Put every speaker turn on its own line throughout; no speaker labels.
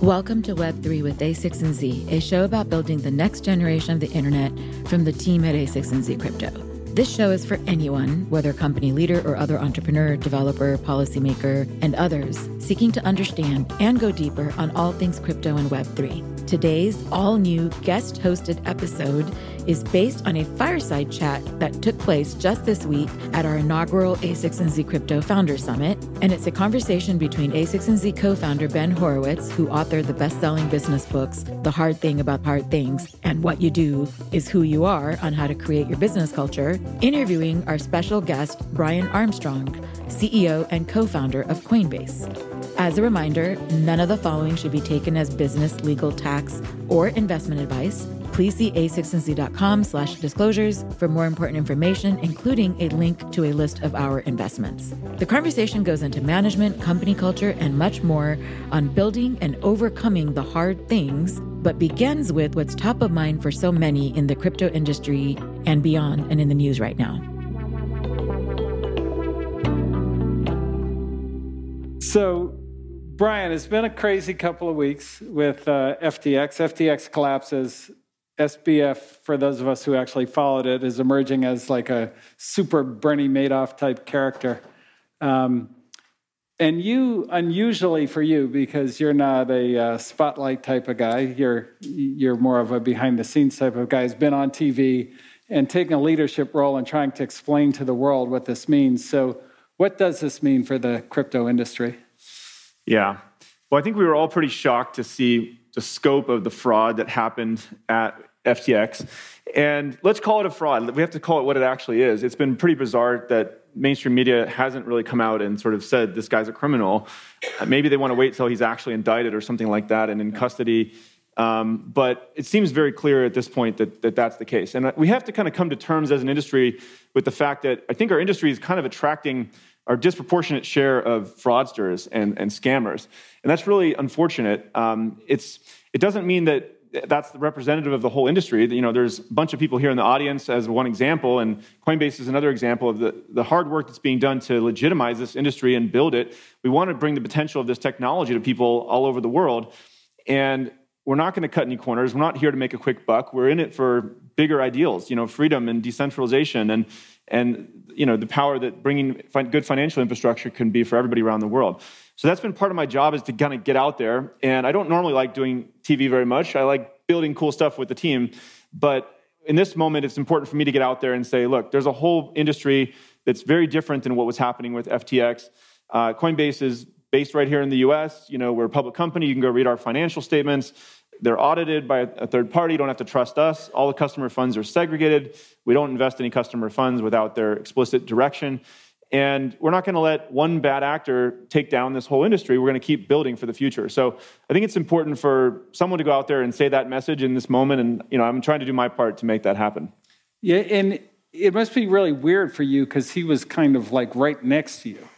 Welcome to Web3 with a16z, a show about building the next generation of the internet from the team at a16z Crypto. This show is for anyone, whether company leader or other entrepreneur, developer, policymaker, and others, seeking to understand and go deeper on all things crypto and Web3. Today's all new guest hosted episode is based on a fireside chat that took place just this week at our inaugural a16z Crypto Founder Summit. And it's a conversation between a16z co founder Ben Horowitz, who authored the best selling business books, The Hard Thing About Hard Things, and What You Do is Who You Are on how to create your business culture, interviewing our special guest, Brian Armstrong, CEO and co founder of Coinbase. As a reminder, none of the following should be taken as business, legal, tax, or investment advice please see a16z.com slash disclosures for more important information, including a link to a list of our investments. The conversation goes into management, company culture, and much more on building and overcoming the hard things, but begins with what's top of mind for so many in the crypto industry and beyond and in the news right now.
So, Brian, it's been a crazy couple of weeks with uh, FTX. FTX collapses SBF, for those of us who actually followed it, is emerging as like a super Bernie Madoff type character. Um, and you, unusually for you, because you're not a uh, spotlight type of guy, you're you're more of a behind the scenes type of guy. Has been on TV and taking a leadership role and trying to explain to the world what this means. So, what does this mean for the crypto industry?
Yeah, well, I think we were all pretty shocked to see the scope of the fraud that happened at FTX. And let's call it a fraud. We have to call it what it actually is. It's been pretty bizarre that mainstream media hasn't really come out and sort of said this guy's a criminal. Maybe they want to wait till he's actually indicted or something like that and in custody. Um, but it seems very clear at this point that, that that's the case. And we have to kind of come to terms as an industry with the fact that I think our industry is kind of attracting our disproportionate share of fraudsters and, and scammers. And that's really unfortunate. Um, it's, it doesn't mean that that's the representative of the whole industry. You know, there's a bunch of people here in the audience as one example, and Coinbase is another example of the, the hard work that's being done to legitimize this industry and build it. We want to bring the potential of this technology to people all over the world. And we're not going to cut any corners. We're not here to make a quick buck. We're in it for bigger ideals, you know, freedom and decentralization and, and you know, the power that bringing good financial infrastructure can be for everybody around the world. So that's been part of my job is to kind of get out there. And I don't normally like doing TV very much. I like building cool stuff with the team. But in this moment, it's important for me to get out there and say, look, there's a whole industry that's very different than what was happening with FTX. Uh, Coinbase is based right here in the US. You know, we're a public company. You can go read our financial statements. They're audited by a third party. You don't have to trust us. All the customer funds are segregated. We don't invest any customer funds without their explicit direction. And we're not going to let one bad actor take down this whole industry. We're going to keep building for the future. So I think it's important for someone to go out there and say that message in this moment. And you know, I'm trying to do my part to make that happen.
Yeah, and it must be really weird for you because he was kind of like right next to you.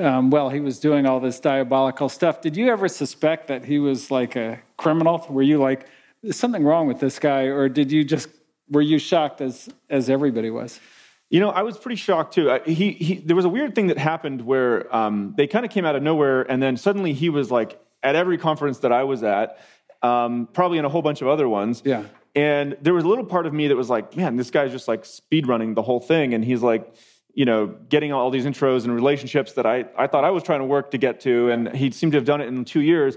Um, well, he was doing all this diabolical stuff. Did you ever suspect that he was like a criminal? Were you like, "There's something wrong with this guy," or did you just were you shocked as as everybody was?
You know, I was pretty shocked too. He, he, there was a weird thing that happened where um, they kind of came out of nowhere, and then suddenly he was like at every conference that I was at, um, probably in a whole bunch of other ones.
Yeah.
And there was a little part of me that was like, man, this guy's just like speed running the whole thing, and he's like, you know, getting all these intros and relationships that I, I thought I was trying to work to get to, and he seemed to have done it in two years.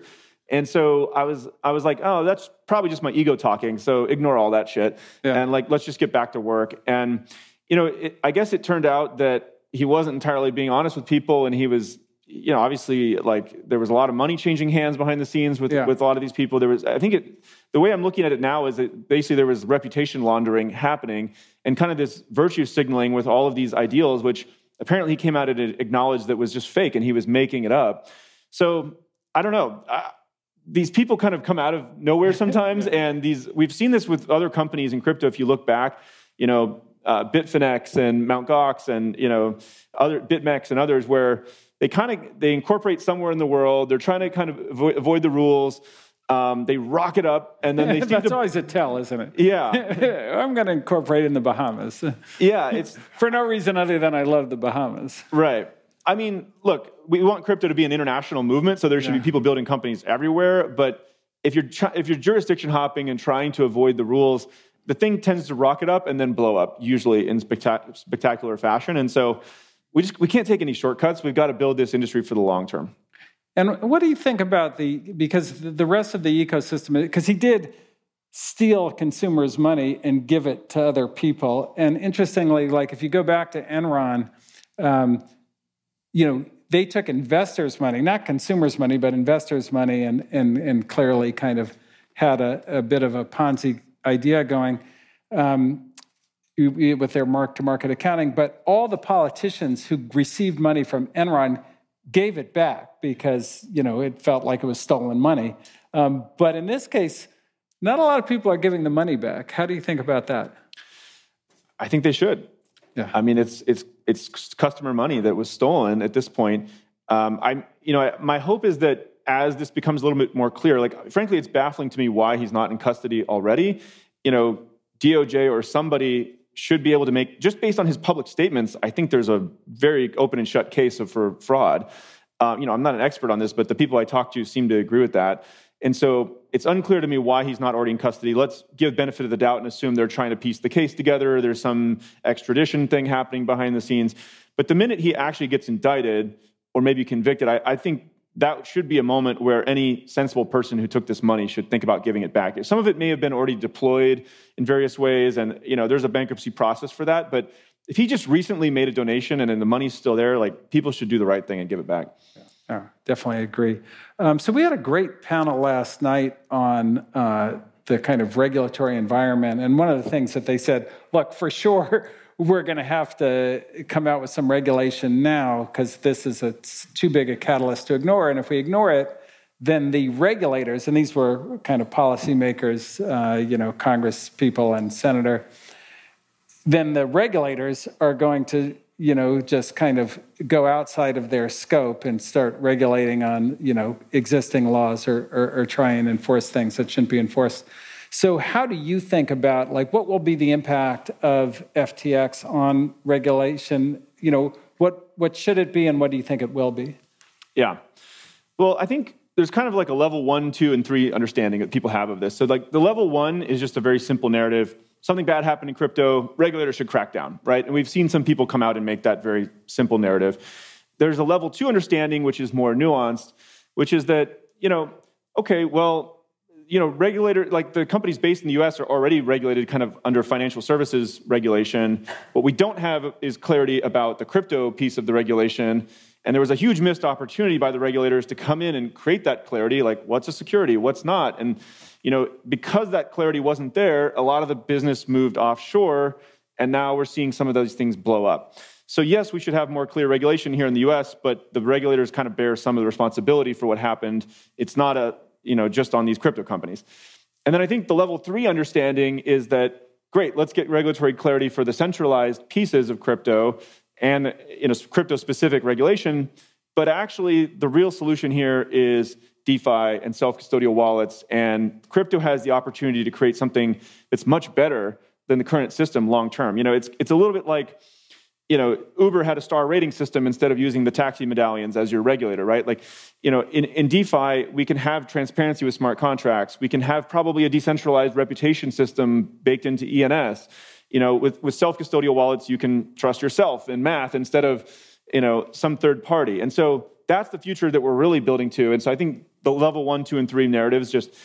And so I was, I was like, oh, that's probably just my ego talking. So ignore all that shit, yeah. and like, let's just get back to work. And you know, it, I guess it turned out that he wasn't entirely being honest with people, and he was, you know, obviously like there was a lot of money changing hands behind the scenes with yeah. with a lot of these people. There was, I think, it the way I'm looking at it now is that basically there was reputation laundering happening, and kind of this virtue signaling with all of these ideals, which apparently he came out and acknowledged that was just fake, and he was making it up. So I don't know. I, these people kind of come out of nowhere sometimes, and these we've seen this with other companies in crypto. If you look back, you know, uh, Bitfinex and Mt. Gox and you know other BitMEX and others where they kind of they incorporate somewhere in the world. They're trying to kind of avoid, avoid the rules. Um, they rock it up, and then they
That's
to,
always a tell, isn't it?
Yeah,
I'm going to incorporate in the Bahamas.
Yeah, it's
for no reason other than I love the Bahamas.
Right. I mean, look, we want crypto to be an international movement, so there should yeah. be people building companies everywhere. But if you're if you're jurisdiction hopping and trying to avoid the rules, the thing tends to rocket up and then blow up, usually in spectac- spectacular fashion. And so we just we can't take any shortcuts. We've got to build this industry for the long term.
And what do you think about the because the rest of the ecosystem? Because he did steal consumers' money and give it to other people. And interestingly, like if you go back to Enron, um, you know they took investors' money, not consumers' money, but investors' money, and and and clearly kind of had a, a bit of a Ponzi idea going. Um, with their mark to market accounting, but all the politicians who received money from Enron gave it back because you know it felt like it was stolen money. Um, but in this case, not a lot of people are giving the money back. How do you think about that?
I think they should. Yeah. I mean, it's it's it's customer money that was stolen at this point. Um, I'm you know my hope is that as this becomes a little bit more clear, like frankly, it's baffling to me why he's not in custody already. You know, DOJ or somebody should be able to make, just based on his public statements, I think there's a very open and shut case of, for fraud. Uh, you know, I'm not an expert on this, but the people I talk to seem to agree with that. And so it's unclear to me why he's not already in custody. Let's give benefit of the doubt and assume they're trying to piece the case together. There's some extradition thing happening behind the scenes. But the minute he actually gets indicted or maybe convicted, I, I think that should be a moment where any sensible person who took this money should think about giving it back. Some of it may have been already deployed in various ways, and you know there's a bankruptcy process for that. But if he just recently made a donation and then the money's still there, like people should do the right thing and give it back.
Yeah, definitely agree. Um, so we had a great panel last night on uh, the kind of regulatory environment, and one of the things that they said, look, for sure we're going to have to come out with some regulation now because this is a, too big a catalyst to ignore. And if we ignore it, then the regulators, and these were kind of policymakers, uh, you know, Congress people and senator, then the regulators are going to, you know, just kind of go outside of their scope and start regulating on, you know, existing laws or, or, or try and enforce things that shouldn't be enforced. So, how do you think about like what will be the impact of FTX on regulation? You know, what what should it be, and what do you think it will be?
Yeah, well, I think there's kind of like a level one, two, and three understanding that people have of this. So, like the level one is just a very simple narrative. Something bad happened in crypto, regulators should crack down, right? And we've seen some people come out and make that very simple narrative. There's a level two understanding, which is more nuanced, which is that, you know, okay, well, you know, regulator like the companies based in the U.S. are already regulated kind of under financial services regulation. What we don't have is clarity about the crypto piece of the regulation. And there was a huge missed opportunity by the regulators to come in and create that clarity, like what's a security, what's not. And you know, because that clarity wasn't there, a lot of the business moved offshore, and now we're seeing some of those things blow up. So yes, we should have more clear regulation here in the U.S., but the regulators kind of bear some of the responsibility for what happened. It's not a you know, just on these crypto companies. And then I think the level three understanding is that great, let's get regulatory clarity for the centralized pieces of crypto and in a crypto specific regulation. But actually, the real solution here is DeFi and self custodial wallets. And crypto has the opportunity to create something that's much better than the current system long term. You know, it's, it's a little bit like you know, Uber had a star rating system instead of using the taxi medallions as your regulator, right? Like, you know, in, in DeFi, we can have transparency with smart contracts. We can have probably a decentralized reputation system baked into ENS. You know, with, with self-custodial wallets, you can trust yourself in math instead of, you know, some third party. And so that's the future that we're really building to. And so I think the level one, two, and three narratives just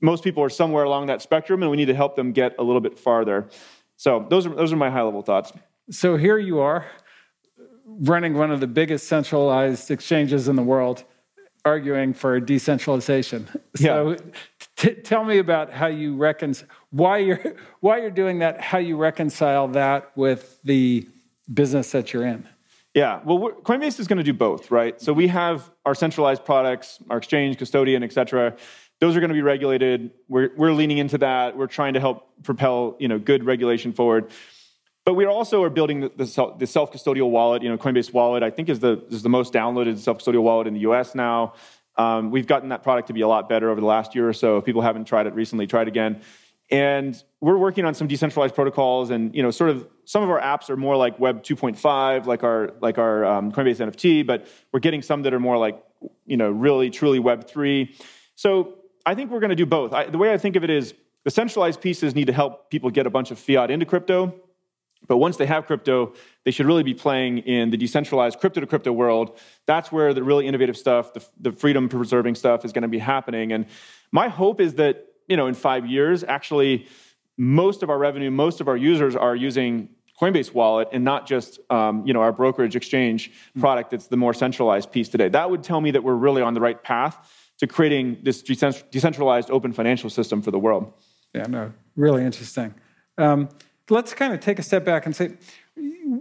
most people are somewhere along that spectrum, and we need to help them get a little bit farther. So those are those are my high level thoughts.
So here you are, running one of the biggest centralized exchanges in the world, arguing for decentralization. So yeah. t- tell me about how you reconcile why you're why you're doing that, how you reconcile that with the business that you're in.
Yeah, well, Coinbase is going to do both, right? So we have our centralized products, our exchange, custodian, et cetera. Those are going to be regulated. We're, we're leaning into that. We're trying to help propel, you know, good regulation forward. But we also are building the, the self-custodial wallet. You know, Coinbase Wallet, I think, is the, is the most downloaded self-custodial wallet in the US now. Um, we've gotten that product to be a lot better over the last year or so. If people haven't tried it recently, try it again. And we're working on some decentralized protocols, and you know, sort of some of our apps are more like Web 2.5, like our like our um, Coinbase NFT, but we're getting some that are more like you know, really truly Web 3. So I think we're going to do both. I, the way I think of it is the centralized pieces need to help people get a bunch of fiat into crypto. But once they have crypto, they should really be playing in the decentralized crypto to crypto world. That's where the really innovative stuff, the, the freedom preserving stuff is going to be happening. And my hope is that, you know, in five years, actually, most of our revenue, most of our users are using Coinbase Wallet and not just um, you know our brokerage exchange product that's the more centralized piece today. That would tell me that we're really on the right path to creating this decentralized open financial system for the world.
Yeah, no, really interesting. Um, let's kind of take a step back and say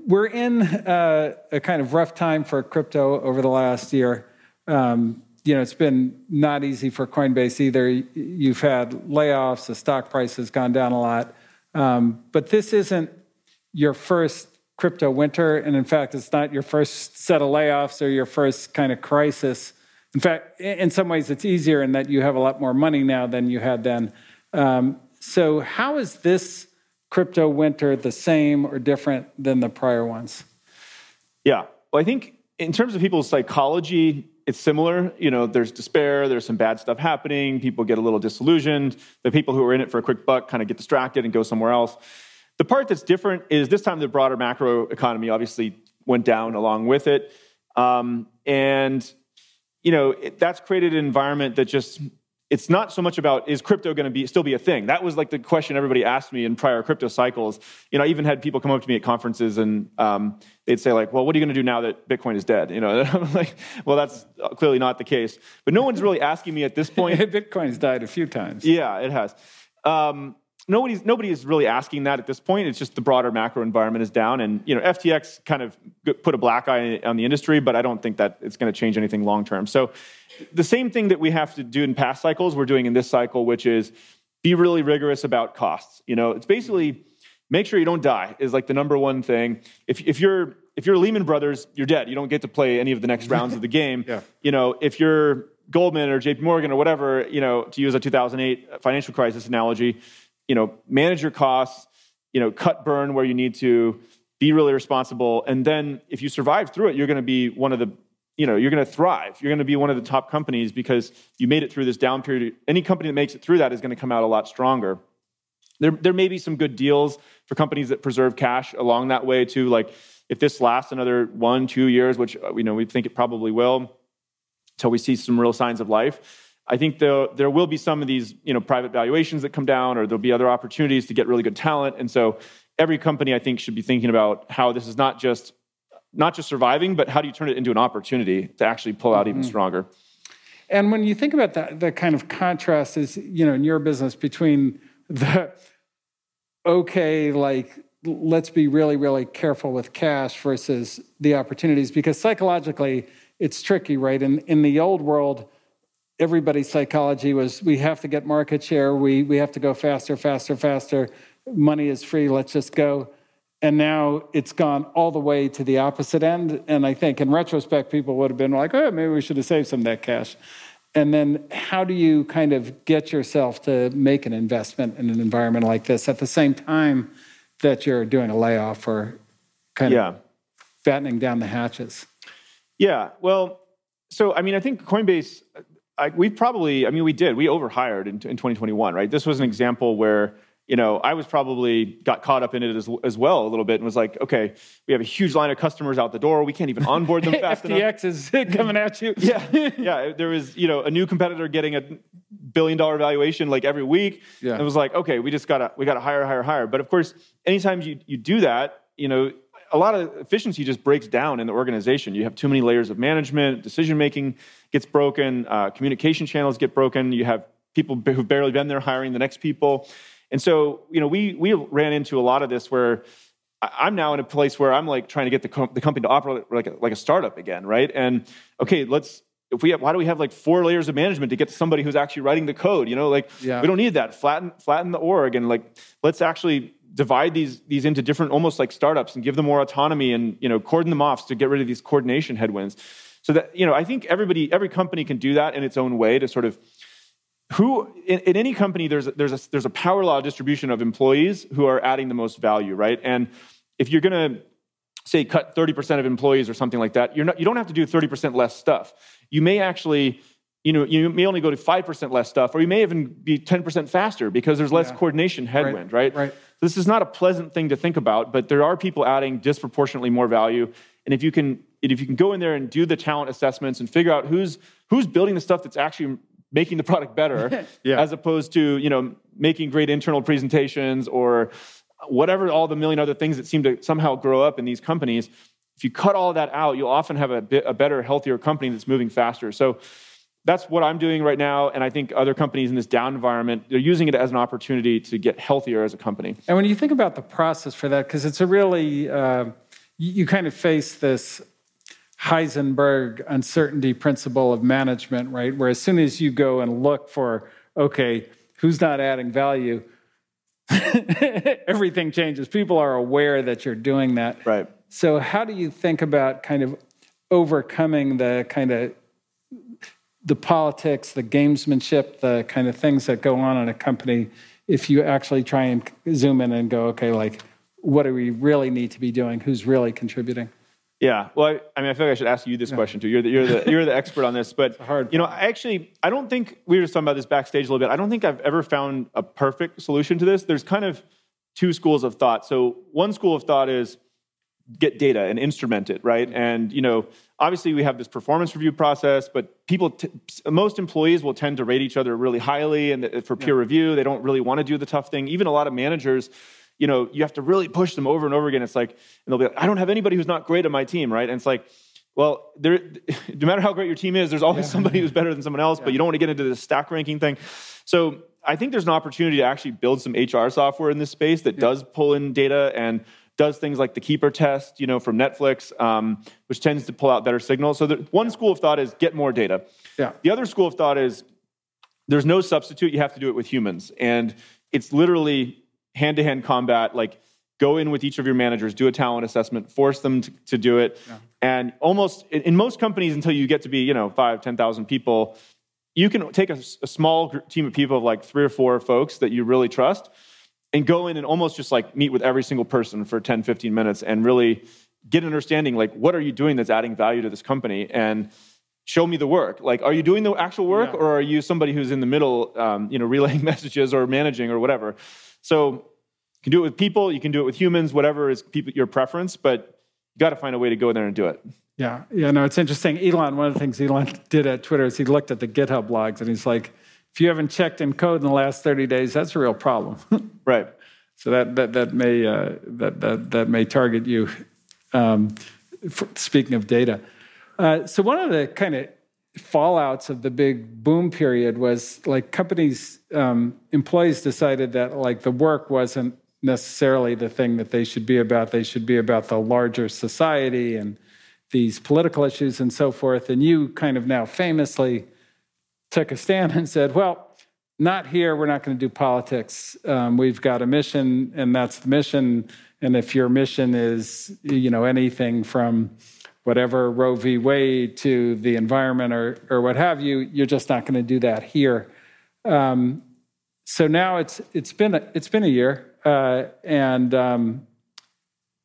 we're in uh, a kind of rough time for crypto over the last year. Um, you know, it's been not easy for Coinbase either. You've had layoffs, the stock price has gone down a lot. Um, but this isn't your first crypto winter. And in fact, it's not your first set of layoffs or your first kind of crisis. In fact, in some ways, it's easier in that you have a lot more money now than you had then. Um, so, how is this crypto winter the same or different than the prior ones?
Yeah. Well, I think in terms of people's psychology, it's similar. You know, there's despair, there's some bad stuff happening, people get a little disillusioned. The people who are in it for a quick buck kind of get distracted and go somewhere else. The part that's different is this time the broader macro economy obviously went down along with it. Um, and, you know, it, that's created an environment that just it's not so much about is crypto going to be still be a thing? That was like the question everybody asked me in prior crypto cycles. You know i even had people come up to me at conferences and um, they'd say like well what are you going to do now that bitcoin is dead? You know i'm like well that's clearly not the case. But no one's really asking me at this point.
Bitcoin's died a few times.
Yeah it has. Um, nobody's nobody is really asking that at this point. It's just the broader macro environment is down, and you know FTX kind of put a black eye on the industry, but I don't think that it's going to change anything long term. So the same thing that we have to do in past cycles, we're doing in this cycle, which is be really rigorous about costs. You know, it's basically make sure you don't die is like the number one thing. If if you're if you're Lehman Brothers, you're dead. You don't get to play any of the next rounds of the game.
yeah.
You know, if you're Goldman or JP Morgan or whatever, you know, to use a 2008 financial crisis analogy, you know, manage your costs, you know, cut burn where you need to, be really responsible. And then if you survive through it, you're going to be one of the, you know, you're going to thrive. You're going to be one of the top companies because you made it through this down period. Any company that makes it through that is going to come out a lot stronger. There, there may be some good deals for companies that preserve cash along that way too. Like if this lasts another one, two years, which uh, you know we think it probably will, until we see some real signs of life I think there, there will be some of these you know, private valuations that come down, or there'll be other opportunities to get really good talent. And so every company, I think, should be thinking about how this is not just not just surviving, but how do you turn it into an opportunity to actually pull out mm-hmm. even stronger.
And when you think about that, the kind of contrast is, you know, in your business between the okay, like let's be really, really careful with cash versus the opportunities, because psychologically it's tricky, right? In in the old world everybody's psychology was we have to get market share, we, we have to go faster, faster, faster. Money is free, let's just go. And now it's gone all the way to the opposite end. And I think in retrospect, people would have been like, oh, maybe we should have saved some of that cash. And then how do you kind of get yourself to make an investment in an environment like this at the same time that you're doing a layoff or kind yeah. of battening down the hatches?
Yeah, well, so I mean, I think Coinbase I, we probably, I mean, we did. We overhired in, in 2021, right? This was an example where, you know, I was probably got caught up in it as, as well a little bit and was like, okay, we have a huge line of customers out the door. We can't even onboard them fast
FTX
enough.
is coming at you.
yeah, yeah. There was, you know, a new competitor getting a billion dollar valuation like every week. Yeah. And it was like, okay, we just gotta, we gotta hire, hire, hire. But of course, anytime you, you do that, you know, a lot of efficiency just breaks down in the organization. You have too many layers of management, decision making gets broken, uh, communication channels get broken. You have people who've barely been there hiring the next people, and so you know we we ran into a lot of this where I'm now in a place where I'm like trying to get the, co- the company to operate like a, like a startup again, right? And okay, let's if we have, why do we have like four layers of management to get to somebody who's actually writing the code? You know, like yeah. we don't need that. Flatten flatten the org and like let's actually divide these these into different almost like startups and give them more autonomy and you know cordon them off to get rid of these coordination headwinds so that you know i think everybody every company can do that in its own way to sort of who in, in, any company there's a, there's a there's a power law distribution of employees who are adding the most value, right? And if you're going to say cut 30% of employees or something like that, you're not you don't have to do 30% less stuff. You may actually you know you may only go to 5% less stuff or you may even be 10% faster because there's less yeah. coordination headwind, right?
Right. right.
This is not a pleasant thing to think about, but there are people adding disproportionately more value. And if you can if you can go in there and do the talent assessments and figure out who's who's building the stuff that's actually making the product better yeah. as opposed to you know making great internal presentations or whatever all the million other things that seem to somehow grow up in these companies if you cut all that out you'll often have a, bit, a better healthier company that's moving faster so that's what i'm doing right now and i think other companies in this down environment they're using it as an opportunity to get healthier as a company
and when you think about the process for that because it's a really uh, you kind of face this Heisenberg uncertainty principle of management, right? Where as soon as you go and look for, okay, who's not adding value, everything changes. People are aware that you're doing that.
Right.
So, how do you think about kind of overcoming the kind of the politics, the gamesmanship, the kind of things that go on in a company if you actually try and zoom in and go, okay, like, what do we really need to be doing? Who's really contributing?
Yeah, well, I, I, mean, I feel like I should ask you this question too. You're the, you're the, you're the expert on this, but hard you know, I actually, I don't think we were just talking about this backstage a little bit. I don't think I've ever found a perfect solution to this. There's kind of two schools of thought. So one school of thought is get data and instrument it, right? And you know, obviously we have this performance review process, but people, t- most employees will tend to rate each other really highly, and uh, for peer yeah. review, they don't really want to do the tough thing. Even a lot of managers you know, you have to really push them over and over again. It's like, and they'll be like, I don't have anybody who's not great on my team, right? And it's like, well, there, no matter how great your team is, there's always yeah. somebody who's better than someone else, yeah. but you don't want to get into the stack ranking thing. So I think there's an opportunity to actually build some HR software in this space that does pull in data and does things like the keeper test, you know, from Netflix, um, which tends to pull out better signals. So the, one school of thought is get more data.
Yeah.
The other school of thought is there's no substitute. You have to do it with humans, and it's literally hand to hand combat, like go in with each of your managers, do a talent assessment, force them to, to do it. Yeah. And almost in, in, most companies, until you get to be, you know, five, 10,000 people, you can take a, a small team of people of like three or four folks that you really trust and go in and almost just like meet with every single person for 10, 15 minutes and really get an understanding like, what are you doing that's adding value to this company? And show me the work. Like, are you doing the actual work yeah. or are you somebody who's in the middle, um, you know, relaying messages or managing or whatever? So you can do it with people, you can do it with humans, whatever is people, your preference, but you got to find a way to go there and do it.
Yeah, yeah, no, it's interesting. Elon, one of the things Elon did at Twitter is he looked at the GitHub logs and he's like, if you haven't checked in code in the last 30 days, that's a real problem.
right.
So that that that may uh, that that that may target you. Um, for, speaking of data, uh, so one of the kind of fallouts of the big boom period was like companies um, employees decided that like the work wasn't necessarily the thing that they should be about they should be about the larger society and these political issues and so forth and you kind of now famously took a stand and said well not here we're not going to do politics um, we've got a mission and that's the mission and if your mission is you know anything from whatever Roe v. Wade to the environment or, or what have you, you're just not going to do that here. Um, so now it's it's been a, it's been a year, uh, and um,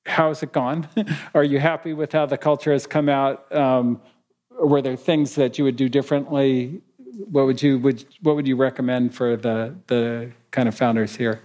how's it gone? Are you happy with how the culture has come out? Um, were there things that you would do differently? What would you would what would you recommend for the the kind of founders here?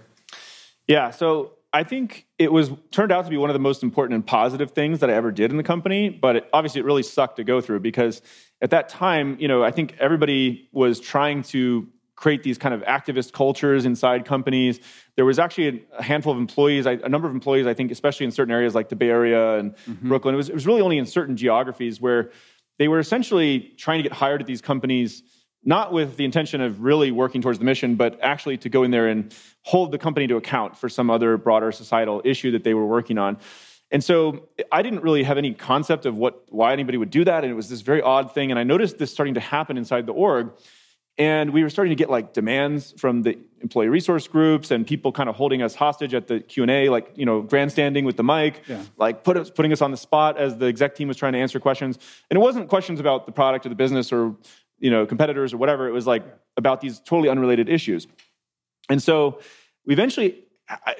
Yeah, so I think it was turned out to be one of the most important and positive things that I ever did in the company. But it, obviously, it really sucked to go through because at that time, you know, I think everybody was trying to create these kind of activist cultures inside companies. There was actually a handful of employees, a number of employees, I think, especially in certain areas like the Bay Area and mm-hmm. Brooklyn. It was, it was really only in certain geographies where they were essentially trying to get hired at these companies not with the intention of really working towards the mission, but actually to go in there and hold the company to account for some other broader societal issue that they were working on. And so I didn't really have any concept of what why anybody would do that, and it was this very odd thing. And I noticed this starting to happen inside the org, and we were starting to get like demands from the employee resource groups and people kind of holding us hostage at the Q and A, like you know grandstanding with the mic, yeah. like put us, putting us on the spot as the exec team was trying to answer questions. And it wasn't questions about the product or the business or you know competitors or whatever. It was like about these totally unrelated issues. And so we eventually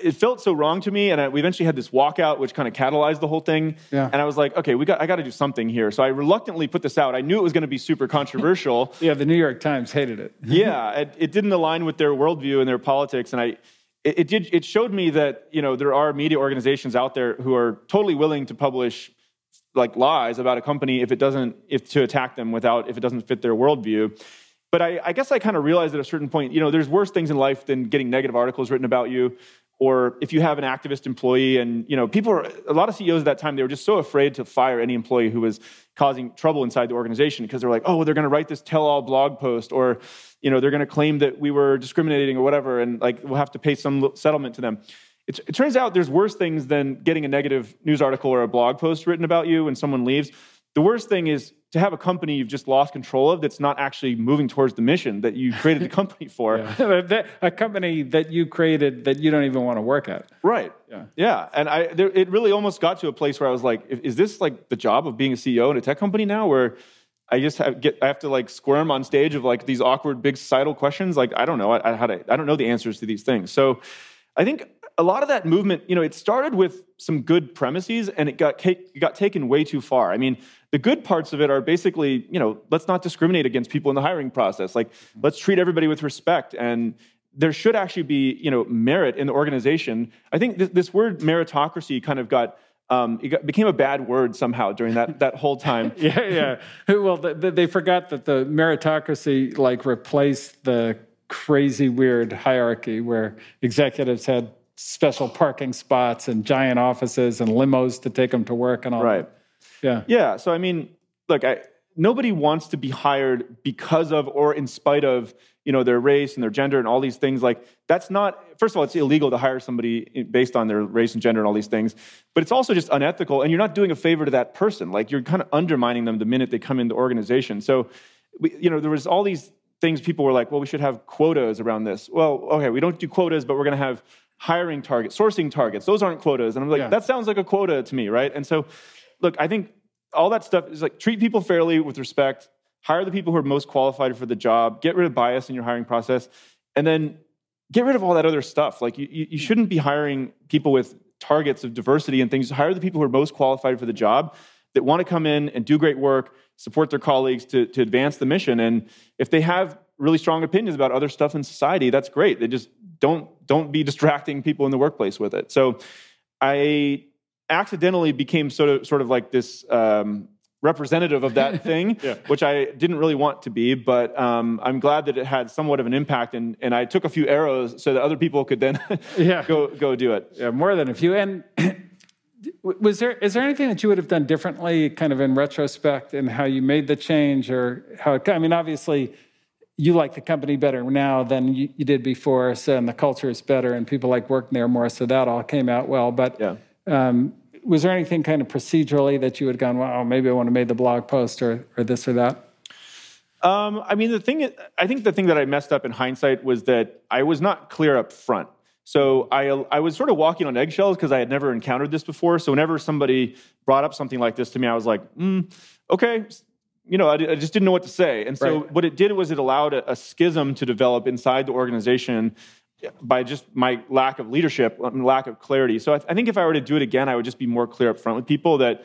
it felt so wrong to me, and I, we eventually had this walkout, which kind of catalyzed the whole thing.
Yeah.
And I was like, okay, we got I got to do something here. So I reluctantly put this out. I knew it was going to be super controversial.
yeah, the New York Times hated it.
yeah, it, it, didn't align with their worldview and their politics, and I. It, it did. It showed me that you know there are media organizations out there who are totally willing to publish like lies about a company if it doesn't if to attack them without if it doesn't fit their worldview. But I, I guess I kind of realized at a certain point, you know, there's worse things in life than getting negative articles written about you or if you have an activist employee and you know people are a lot of ceos at that time they were just so afraid to fire any employee who was causing trouble inside the organization because they're like oh they're going to write this tell-all blog post or you know they're going to claim that we were discriminating or whatever and like we'll have to pay some settlement to them it, it turns out there's worse things than getting a negative news article or a blog post written about you when someone leaves the worst thing is to have a company you've just lost control of that's not actually moving towards the mission that you created the company for.
Yeah. a company that you created that you don't even want to work at.
Right.
Yeah.
Yeah. And I, there, it really almost got to a place where I was like, is this like the job of being a CEO in a tech company now where I just have, get, I have to like squirm on stage of like these awkward big societal questions? Like, I don't know. I, I, to, I don't know the answers to these things. So I think a lot of that movement, you know, it started with some good premises and it got, it got taken way too far. I mean, the good parts of it are basically, you know, let's not discriminate against people in the hiring process. Like, let's treat everybody with respect. And there should actually be, you know, merit in the organization. I think this, this word meritocracy kind of got um, it became a bad word somehow during that, that whole time.
yeah, yeah. Well, the, the, they forgot that the meritocracy like replaced the crazy weird hierarchy where executives had special parking spots and giant offices and limos to take them to work and all
right.
that. Yeah.
Yeah. So I mean, look, I, nobody wants to be hired because of or in spite of you know their race and their gender and all these things. Like that's not. First of all, it's illegal to hire somebody based on their race and gender and all these things. But it's also just unethical, and you're not doing a favor to that person. Like you're kind of undermining them the minute they come into the organization. So, we, you know, there was all these things. People were like, "Well, we should have quotas around this." Well, okay, we don't do quotas, but we're going to have hiring targets, sourcing targets. Those aren't quotas. And I'm like, yeah. that sounds like a quota to me, right? And so look, I think all that stuff is like treat people fairly with respect, hire the people who are most qualified for the job, get rid of bias in your hiring process, and then get rid of all that other stuff. Like you, you hmm. shouldn't be hiring people with targets of diversity and things. Hire the people who are most qualified for the job that want to come in and do great work, support their colleagues to, to advance the mission. And if they have really strong opinions about other stuff in society, that's great. They just don't don't be distracting people in the workplace with it. So I accidentally became sort of sort of like this um, representative of that thing, yeah. which I didn't really want to be, but um, I'm glad that it had somewhat of an impact, and, and I took a few arrows so that other people could then yeah. go go do it.
Yeah, more than a few. And was there is there anything that you would have done differently, kind of in retrospect, in how you made the change, or how? It, I mean, obviously. You like the company better now than you, you did before, so, and the culture is better, and people like working there more. So that all came out well. But
yeah.
Um, was there anything kind of procedurally that you had gone, wow, maybe I want to make the blog post or, or this or that?
Um, I mean, the thing, I think the thing that I messed up in hindsight was that I was not clear up front. So I, I was sort of walking on eggshells because I had never encountered this before. So whenever somebody brought up something like this to me, I was like, mm, okay, you know, I, I, just didn't know what to say. And so right. what it did was it allowed a, a schism to develop inside the organization by just my lack of leadership, and lack of clarity. So I, I, think if I were to do it again, I would just be more clear up front with people that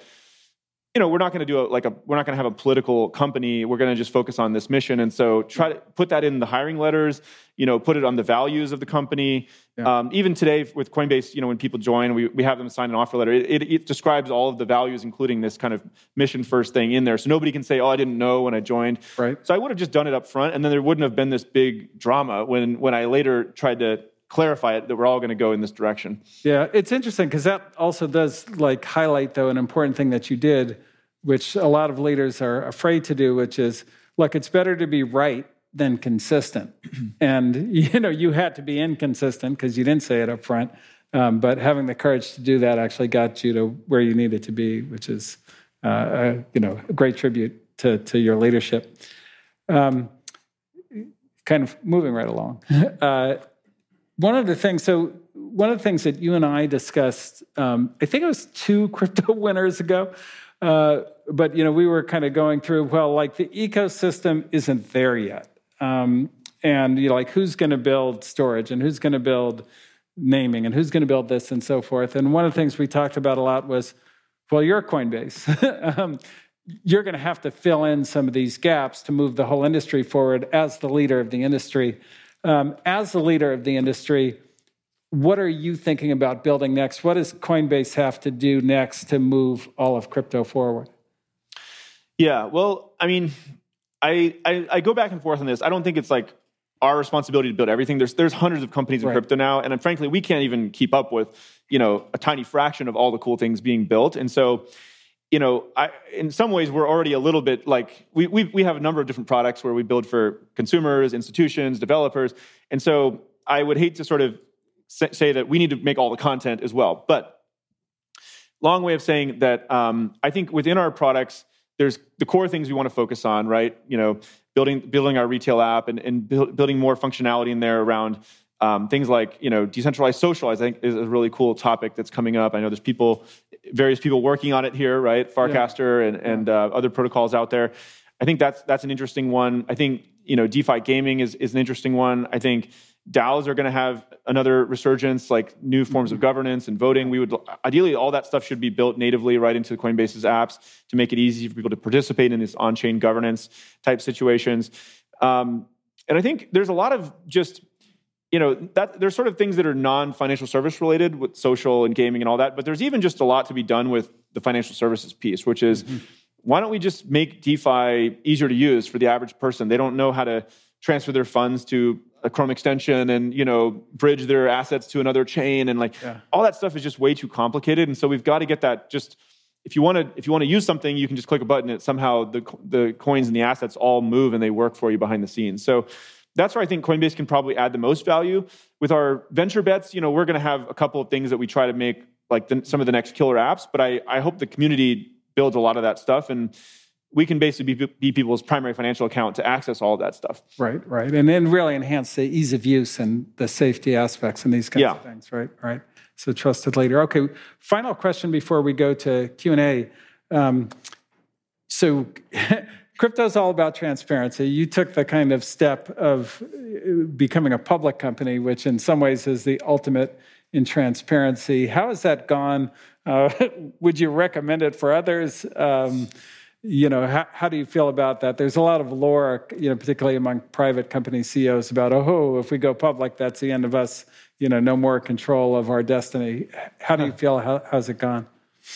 you know, we're not going to do a, like a, we're not going to have a political company. We're going to just focus on this mission. And so try to put that in the hiring letters, you know, put it on the values of the company. Yeah. Um, even today with Coinbase, you know, when people join, we, we have them sign an offer letter. It, it, it, describes all of the values, including this kind of mission first thing in there. So nobody can say, oh, I didn't know when I joined.
Right.
So I would have just done it up front. And then there wouldn't have been this big drama when, when I later tried to clarify it that we're all going to go in this direction.
Yeah, it's interesting because that also does like highlight though an important thing that you did, which a lot of leaders are afraid to do, which is look, it's better to be right than consistent. and you know, you had to be inconsistent because you didn't say it up front. Um, but having the courage to do that actually got you to where you needed to be, which is uh, a, you know a great tribute to to your leadership. Um, kind of moving right along. Uh, one of the things, so one of the things that you and I discussed, um, I think it was two crypto winners ago, Uh, but you know, we were kind of going through. Well, like the ecosystem isn't there yet, um, and you know, like who's going to build storage and who's going to build naming and who's going to build this and so forth. And one of the things we talked about a lot was, well, you're Coinbase. um, you're going to have to fill in some of these gaps to move the whole industry forward as the leader of the industry. Um, as the leader of the industry, what are you thinking about building next? What does Coinbase have to do next to move all of crypto forward?
Yeah, well, I mean, I, I, I go back and forth on this. I don't think it's like our responsibility to build everything. There's there's hundreds of companies in right. crypto now, and frankly, we can't even keep up with you know a tiny fraction of all the cool things being built. And so, you know, I, in some ways, we're already a little bit like we, we we have a number of different products where we build for consumers, institutions, developers, and so I would hate to sort of say that we need to make all the content as well. But long way of saying that um, I think within our products, there's the core things we want to focus on, right? You know, building building our retail app and, and build, building more functionality in there around um, things like you know decentralized social. I think is a really cool topic that's coming up. I know there's people, various people working on it here, right? Farcaster yeah. and and uh, other protocols out there. I think that's that's an interesting one. I think you know DeFi gaming is is an interesting one. I think DAOs are going to have another resurgence, like new forms of mm-hmm. governance and voting. We would ideally all that stuff should be built natively right into the Coinbase's apps to make it easy for people to participate in these on-chain governance type situations. Um, and I think there's a lot of just you know that there's sort of things that are non-financial service related with social and gaming and all that, but there's even just a lot to be done with the financial services piece, which is. Mm-hmm. Why don't we just make DeFi easier to use for the average person? They don't know how to transfer their funds to a Chrome extension and you know bridge their assets to another chain and like yeah. all that stuff is just way too complicated. And so we've got to get that just if you want to if you want to use something, you can just click a button and somehow the the coins and the assets all move and they work for you behind the scenes. So that's where I think Coinbase can probably add the most value. With our venture bets, you know, we're going to have a couple of things that we try to make like the, some of the next killer apps, but I, I hope the community builds a lot of that stuff and we can basically be, be, people's primary financial account to access all that stuff.
Right, right. And then really enhance the ease of use and the safety aspects and these kinds yeah. of things, right? Right. So trusted leader. Okay, final question before we go to Q&A. Um, so crypto is all about transparency. You took the kind of step of uh, becoming a public company, which in some ways is the ultimate in transparency. How has that gone? Uh, would you recommend it for others? Um, you know, how, how do you feel about that? There's a lot of lore, you know, particularly among private company CEOs about, oh, if we go public, that's the end of us, you know, no more control of our destiny. How do you feel? How, how's it gone?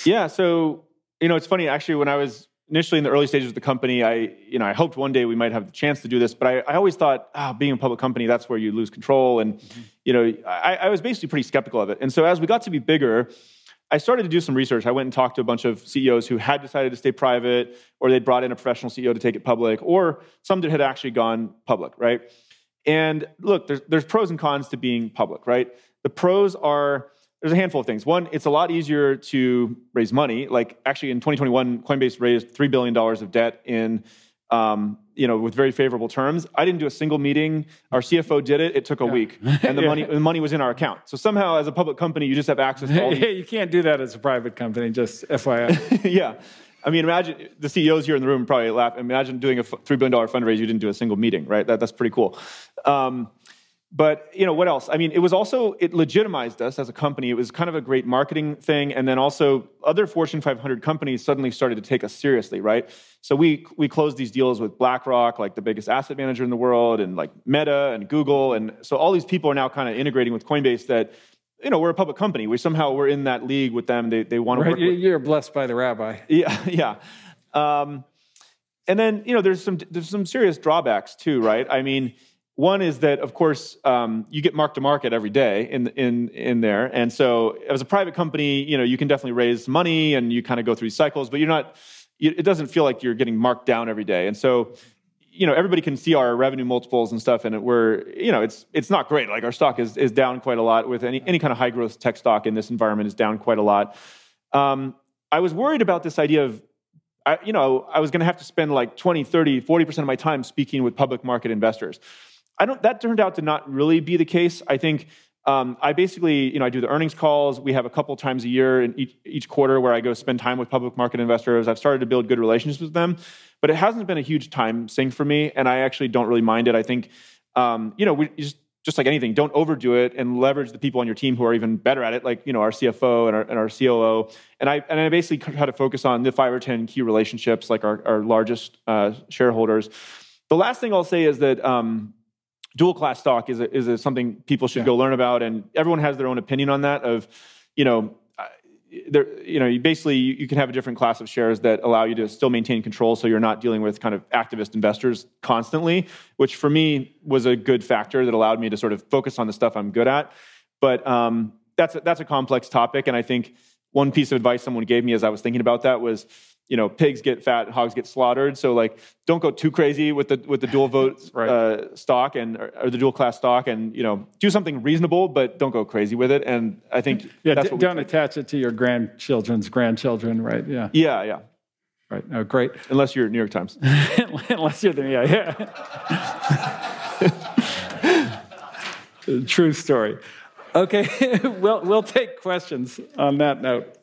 Yeah. So, you know, it's funny, actually, when I was initially in the early stages of the company, I, you know, I hoped one day we might have the chance to do this, but I, I always thought, ah, oh, being a public company, that's where you lose control. And, mm-hmm. you know, I, I was basically pretty skeptical of it. And so as we got to be bigger, I started to do some research. I went and talked to a bunch of CEOs who had decided to stay private, or they'd brought in a professional CEO to take it public, or some that had actually gone public, right? And look, there's, there's pros and cons to being public, right? The pros are there's a handful of things. One, it's a lot easier to raise money. Like actually in 2021, Coinbase raised $3 billion of debt in um, you know, with very favorable terms. I didn't do a single meeting. Our CFO did it. It took a yeah. week, and the money the money was in our account. So somehow, as a public company, you just have access to all.
These- you can't do that as a private company. Just FYI.
yeah. I mean, imagine the CEOs here in the room probably laugh. Imagine doing a $3 billion fundraiser, you didn't do a single meeting, right? That, that's pretty cool. Um, but you know what else? I mean it was also it legitimized us as a company. It was kind of a great marketing thing. And then also other fortune 500 companies suddenly started to take us seriously right? So we we closed these deals with blackrock like the biggest asset manager in the world and like meta and google. And so all these people are now kind of integrating with coinbase that you know we're a public company. We somehow we're in that league with them. They, they want to work
you're blessed by the rabbi.
Yeah yeah. Um, and then you know there's some there's some serious drawbacks too right? I mean one is that, of course, um, you get mark to market every day in in in there, and so as a private company, you know you can definitely raise money and you kind of go through cycles, but you're not. It doesn't feel like you're getting marked down every day, and so you know everybody can see our revenue multiples and stuff, and we're you know it's it's not great. Like our stock is is down quite a lot. With any any kind of high growth tech stock in this environment is down quite a lot. Um, I was worried about this idea of I, you know, I was going to have to spend like 20, 30, 40% of my time speaking with public market investors. I don't. That turned out to not really be the case. I think um, I basically, you know, I do the earnings calls. We have a couple times a year in each, each quarter where I go spend time with public market investors. I've started to build good relationships with them, but it hasn't been a huge time sink for me, and I actually don't really mind it. I think, um, you know, we just just like anything, don't overdo it and leverage the people on your team who are even better at it, like you know our CFO and our, and our COO. And I and I basically try to focus on the five or ten key relationships, like our, our largest uh, shareholders. The last thing I'll say is that um, dual class stock is a, is a, something people should yeah. go learn about, and everyone has their own opinion on that. Of you know, there, you know, you basically you can have a different class of shares that allow you to still maintain control, so you're not dealing with kind of activist investors constantly, which for me was a good factor that allowed me to sort of focus on the stuff I'm good at. But um, that's a, that's a complex topic, and I think one piece of advice someone gave me as I was thinking about that was you know pigs get fat hogs get slaughtered. So like don't go too crazy with the with the dual vote right. uh, stock and or, or, the dual class stock and you know do something reasonable but don't go crazy with it. And i think
yeah d- don't attach it to your grandchildren's grandchildren right? Yeah.
Yeah yeah.
Right. Oh great.
Unless you're new york times.
Unless you're the yeah yeah. True story. Okay we'll we'll take questions on that note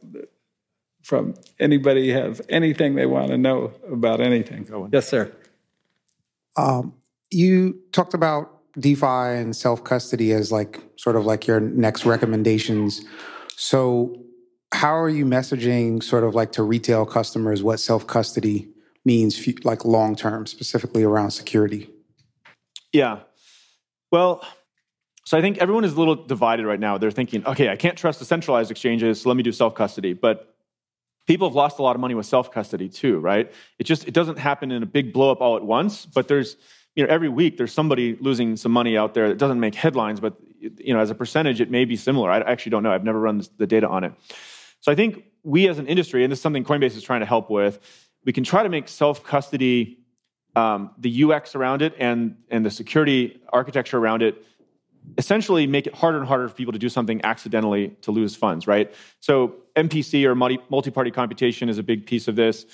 from anybody have anything they want to know about anything. Yes, sir.
Um, you talked about DeFi and self custody as like sort of like your next recommendations. So, how are you messaging sort of like to retail customers what self custody means, like long term, specifically around security?
Yeah. Well, so I think everyone is a little divided right now. They're thinking, okay, I can't trust the centralized exchanges, so let me do self custody. But people have lost a lot of money with self-custody too right? It just it doesn't happen in a big blow up all at once but there's you know every week there's somebody losing some money out there. That doesn't make headlines but you know as a percentage it may be similar. I actually don't know. I've never run the data on it. So i think we as an industry and this is something coinbase is trying to help with we can try to make self-custody um, the ux around it and and the security architecture around it essentially make it harder and harder for people to do something accidentally to lose funds, right? So MPC or multi-party computation is a big piece of this.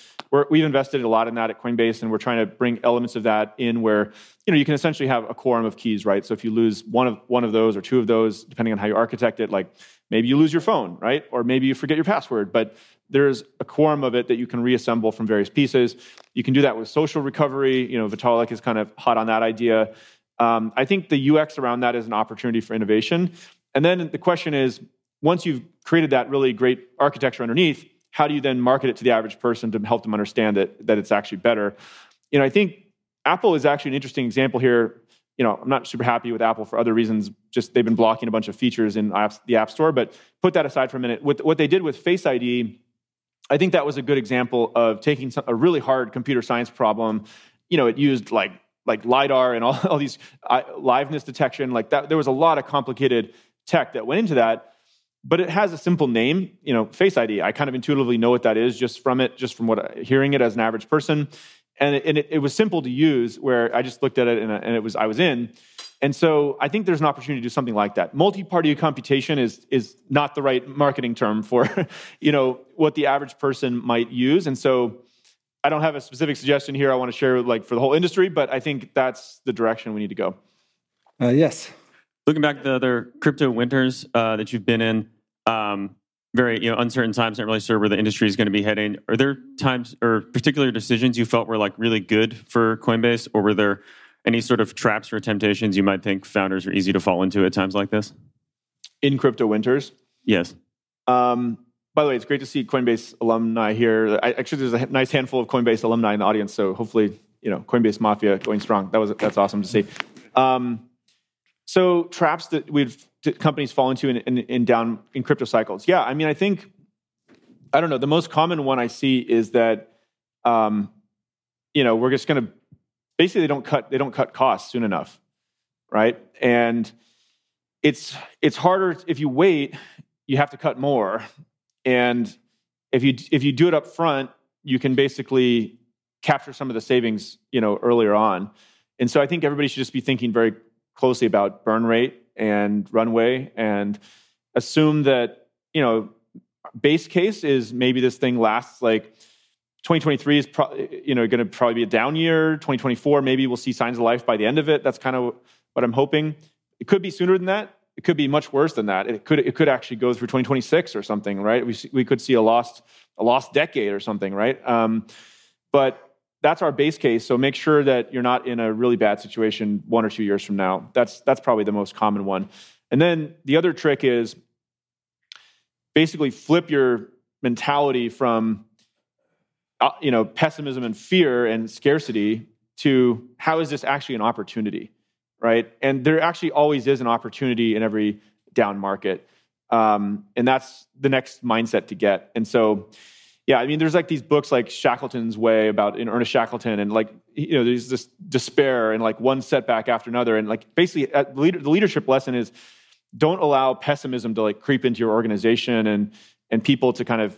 we have invested a lot in that at Coinbase, and we're trying to bring elements of that in where you know you can essentially have a quorum of keys, right? So if you lose one of one of those or two of those, depending on how you architect it, like maybe you lose your phone, right? Or maybe you forget your password, but there's a quorum of it that you can reassemble from various pieces. You can do that with social recovery. You know, Vitalik is kind of hot on that idea. Um, I think the UX around that is an opportunity for innovation. And then the question is once you've created that really great architecture underneath, how do you then market it to the average person to help them understand that, that it's actually better? You know, I think Apple is actually an interesting example here. You know, I'm not super happy with Apple for other reasons. Just they've been blocking a bunch of features in apps, the App Store. But put that aside for a minute. With what they did with Face ID, I think that was a good example of taking a really hard computer science problem. You know, it used like like lidar and all, all these uh, liveness detection like that there was a lot of complicated tech that went into that but it has a simple name you know face id i kind of intuitively know what that is just from it just from what hearing it as an average person. And it, and it, it was simple to use where i just looked at it and, and it was i was in. And so i think there's an opportunity to do something like that. Multi-party computation is is not the right marketing term for you know what the average person might use. And so I don't have a specific suggestion here I want to share like for the whole industry, but I think that's the direction we need to go.
Uh, yes.
Looking back at the other crypto winters uh, that you've been in, um, very you know uncertain times, not really sure where the industry is going to be heading. Are there times or particular decisions you felt were like really good for Coinbase, or were there any sort of traps or temptations you might think founders are easy to fall into at times like this?
In crypto winters,
yes.
Um, by the way, it's great to see Coinbase alumni here. I, actually, there's a nice handful of Coinbase alumni in the audience, so hopefully, you know, Coinbase Mafia going strong. That was that's awesome to see. Um, so traps that we've companies fall into in, in, in, down in crypto cycles. Yeah, I mean, I think I don't know. The most common one I see is that, um, you know, we're just going to basically they don't cut they don't cut costs soon enough, right? And it's it's harder if you wait. You have to cut more, and if you if you do it up front, you can basically capture some of the savings, you know, earlier on. And so I think everybody should just be thinking very closely about burn rate and runway and assume that, you know, base case is maybe this thing lasts like 2023 is pro- you know going to probably be a down year. 2024 maybe we'll see signs of life by the end of it. That's kind of what i'm hoping. It could be sooner than that it could be much worse than that. It could it could actually go through 2026 or something, right? We we could see a lost a lost decade or something, right? Um, but that's our base case. So make sure that you're not in a really bad situation one or two years from now. That's that's probably the most common one. And then the other trick is basically flip your mentality from uh, you know pessimism and fear and scarcity to how is this actually an opportunity, right? And there actually always is an opportunity in every down market, um, and that's the next mindset to get. And so yeah, I mean, there's like these books like Shackleton's Way about in Ernest Shackleton, and like you know, there's this despair and like one setback after another, and like basically the leadership lesson is don't allow pessimism to like creep into your organization and and people to kind of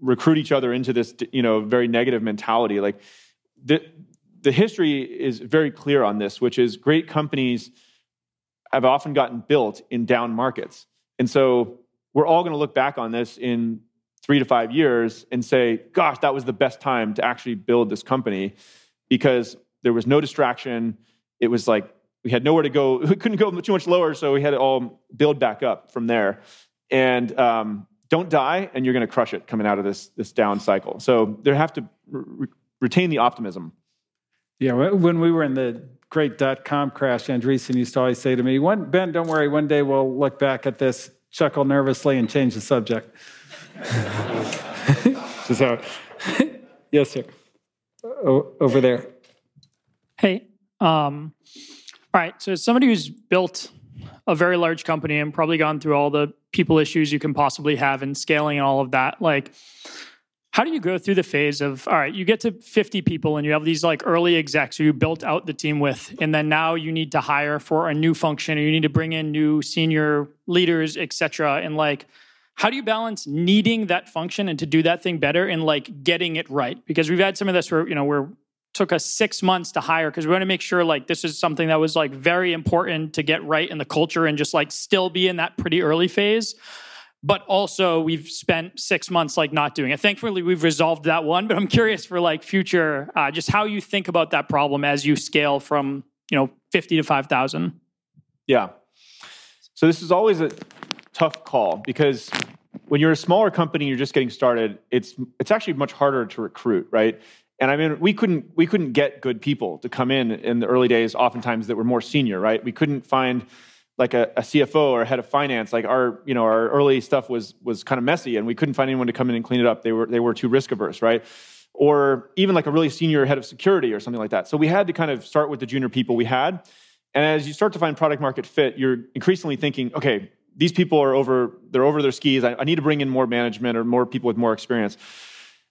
recruit each other into this you know very negative mentality. Like the history is very clear on this, which is great companies have often gotten built in down markets, and so we're all going to look back on this in three to five years and say, gosh, that was the best time to actually build this company because there was no distraction. It was like we had nowhere to go. We couldn't go too much lower, so we had to all build back up from there. And um, don't die, and you're going to crush it coming out of this this down cycle. So there have to re- retain the optimism.
Yeah, when we were in the great dot com crash, Andreessen used to always say to me, "Ben, don't worry. One day we'll look back at this, chuckle nervously, and change the subject." so, yes, sir. O- over there.
Hey, um, all right. So, as somebody who's built a very large company and probably gone through all the people issues you can possibly have and scaling and all of that, like, how do you go through the phase of all right you get to 50 people and you have these like early execs who you built out the team with and then now you need to hire for a new function or you need to bring in new senior leaders etc and like how do you balance needing that function and to do that thing better and like getting it right? Because we've had some of this where you know where took us six months to hire because we want to make sure like this is something that was like very important to get right in the culture and just like still be in that pretty early phase but also we've spent six months like not doing it thankfully we've resolved that one but i'm curious for like future uh, just how you think about that problem as you scale from you know 50 to 5000
yeah so this is always a tough call because when you're a smaller company, you're just getting started. It's it's actually much harder to recruit, right? And I mean, we couldn't we couldn't get good people to come in in the early days. Oftentimes, that were more senior, right? We couldn't find like a, a, CFO or a head of finance. Like our you know our early stuff was was kind of messy, and we couldn't find anyone to come in and clean it up. They were they were too risk averse, right? Or even like a really senior head of security or something like that. So we had to kind of start with the junior people we had. And as you start to find product market fit, you're increasingly thinking, okay, these people are over they're over their skis I, I, need to bring in more management or more people with more experience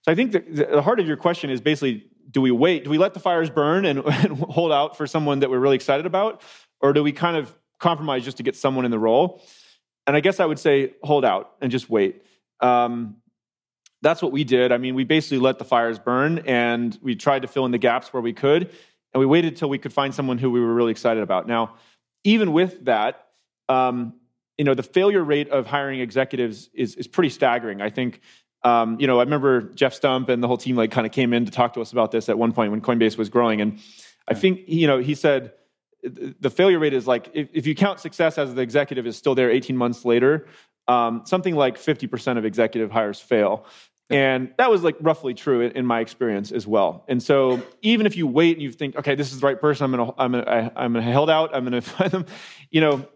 so i think the, the heart of your question is basically do we wait do we let the fires burn and, and, hold out for someone that we're really excited about or do we kind of compromise just to get someone in the role. And i guess i would say hold out and just wait. Um, that's what we did. I mean we basically let the fires burn and we tried to fill in the gaps where we could. And we waited until we could find someone who we were really excited about. Now even with that um, you know, the failure rate of hiring executives is, is pretty staggering. I think, um, you know, I remember Jeff Stump and the whole team like kind of came in to talk to us about this at one point when Coinbase was growing. And I think, you know, he said the failure rate is like, if, if you count success as the executive is still there 18 months later, um, something like 50% of executive hires fail. And that was like roughly true in, in, my experience as well. And so even if you wait and you think, okay, this is the right person, I'm gonna, I'm gonna, I'm gonna held out, I'm gonna find them, you know,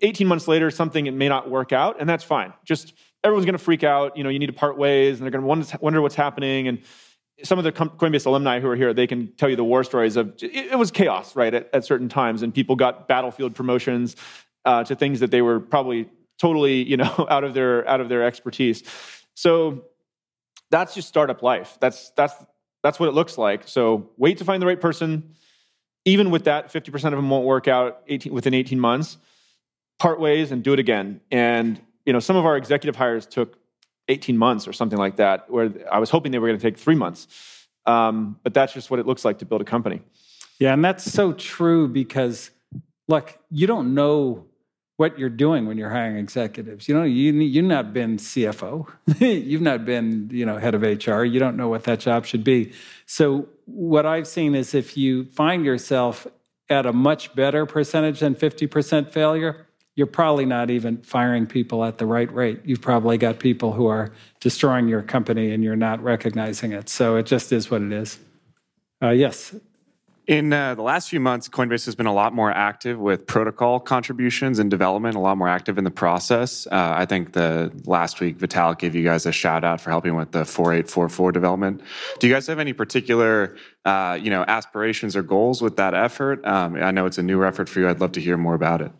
18 months later, something it may not work out, and that's fine. Just everyone's going to freak out. You know, you need to part ways, and they're going to wonder what's happening. And some of the Coinbase alumni who are here, they can tell you the war stories of it, was chaos, right, at, at, certain times, and people got battlefield promotions uh, to things that they were probably totally, you know, out of their out of their expertise. So that's just startup life. That's that's that's what it looks like. So wait to find the right person. Even with that, 50% of them won't work out 18, within 18 months part ways and do it again. And you know, some of our executive hires took 18 months or something like that, where I was hoping they were going to take three months. Um, but that's just what it looks like to build a company.
Yeah, and that's so true because, look, you don't know what you're doing when you're hiring executives. You know, you you've not been CFO, you've not been you know head of HR. You don't know what that job should be. So what I've seen is if you find yourself at a much better percentage than 50% failure, you're probably not even firing people at the right rate. You've probably got people who are destroying your company and you're not recognizing it. So it just is what it is. Uh, yes.
In uh, the last few months, Coinbase has been a lot more active with protocol contributions and development, a lot more active in the process. Uh, I think the last week, Vitalik gave you guys a shout out for helping with the 4844 development. Do you guys have any particular, uh, you know, aspirations or goals with that effort? Um, I know it's a new effort for you. I'd love to hear more about it.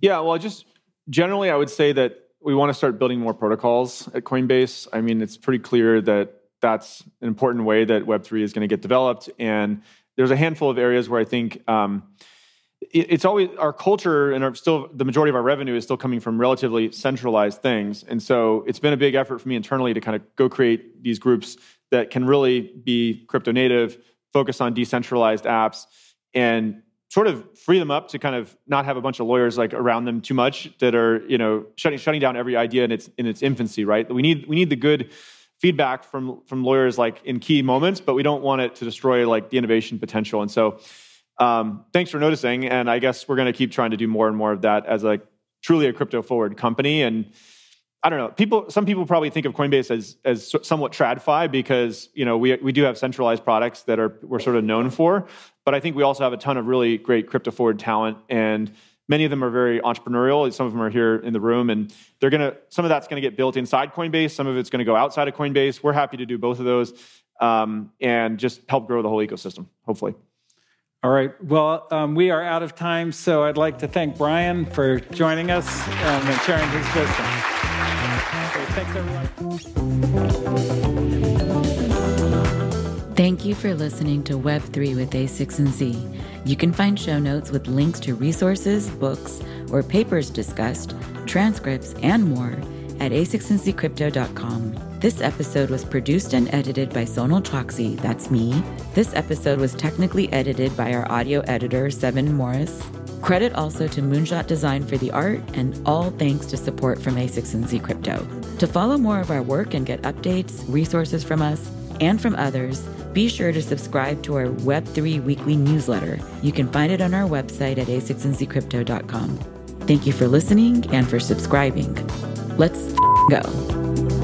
Yeah, well, just generally, I would say that we want to start building more protocols at Coinbase. I mean, it's pretty clear that that's an important way that Web3 is going to get developed. And there's a handful of areas where I think um, it, it's always our culture and our, still the majority of our revenue is still coming from relatively centralized things. And so it's been a big effort for me internally to kind of go create these groups that can really be crypto native, focus on decentralized apps, and sort of free them up to kind of not have a bunch of lawyers like around them too much that are you know shutting shutting down every idea in its in its infancy right? We need we need the good feedback from from lawyers like in key moments but we don't want it to destroy like the innovation potential. And so um, thanks for noticing and i guess we're going to keep trying to do more and more of that as a truly a crypto forward company. And I don't know. People, some people probably think of Coinbase as as somewhat tradfi because you know we we do have centralized products that are we're sort of known for, but I think we also have a ton of really great crypto forward talent, and many of them are very entrepreneurial. Some of them are here in the room, and they're gonna some of that's gonna get built inside Coinbase, some of it's gonna go outside of Coinbase. We're happy to do both of those, um, and just help grow the whole ecosystem. Hopefully.
All right. Well, um, we are out of time, so I'd like to thank Brian for joining us um, and sharing his wisdom. Thanks, everyone.
Thank you for listening to Web3 with a16z. You can find show notes with links to resources, books, or papers discussed, transcripts, and more at a16zcrypto.com. This episode was produced and edited by Sonal Chokshi, that's me. This episode was technically edited by our audio editor, Seven Morris. Credit also to Moonshot Design for the art, and all thanks to support from a16z Crypto. To follow more of our work and get updates, resources from us, and from others, be sure to subscribe to our Web3 weekly newsletter. You can find it on our website at a16zcrypto.com. Thank you for listening and for subscribing. Let's go.